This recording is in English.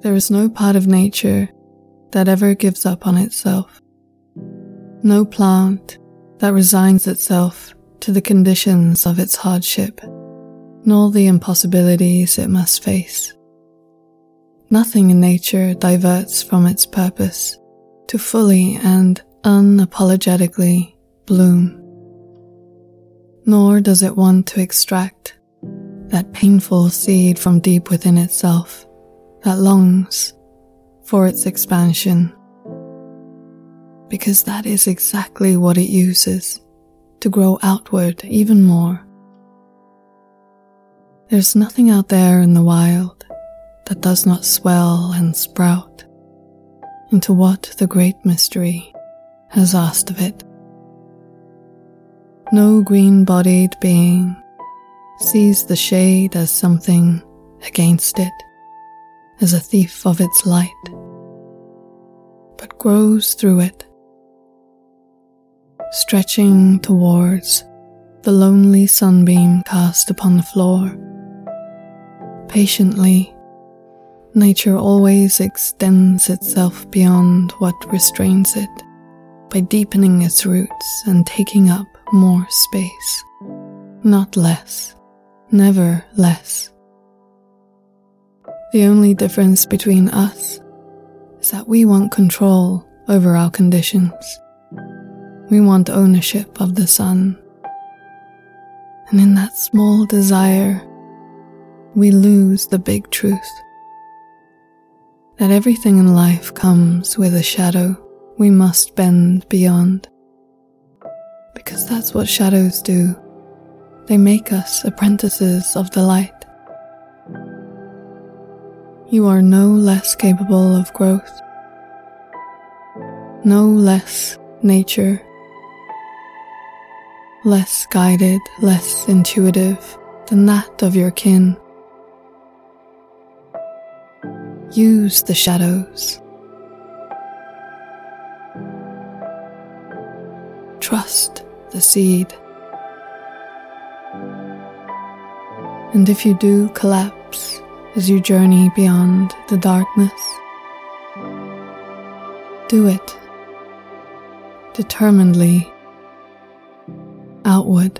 There is no part of nature that ever gives up on itself. No plant that resigns itself to the conditions of its hardship, nor the impossibilities it must face. Nothing in nature diverts from its purpose to fully and unapologetically bloom. Nor does it want to extract that painful seed from deep within itself that longs for its expansion. Because that is exactly what it uses to grow outward even more. There's nothing out there in the wild that does not swell and sprout into what the great mystery has asked of it. No green bodied being sees the shade as something against it, as a thief of its light, but grows through it, stretching towards the lonely sunbeam cast upon the floor. Patiently, nature always extends itself beyond what restrains it by deepening its roots and taking up more space, not less, never less. The only difference between us is that we want control over our conditions. We want ownership of the sun. And in that small desire, we lose the big truth that everything in life comes with a shadow we must bend beyond. Because that's what shadows do. They make us apprentices of the light. You are no less capable of growth, no less nature, less guided, less intuitive than that of your kin. Use the shadows. Trust the seed. And if you do collapse as you journey beyond the darkness, do it determinedly outward.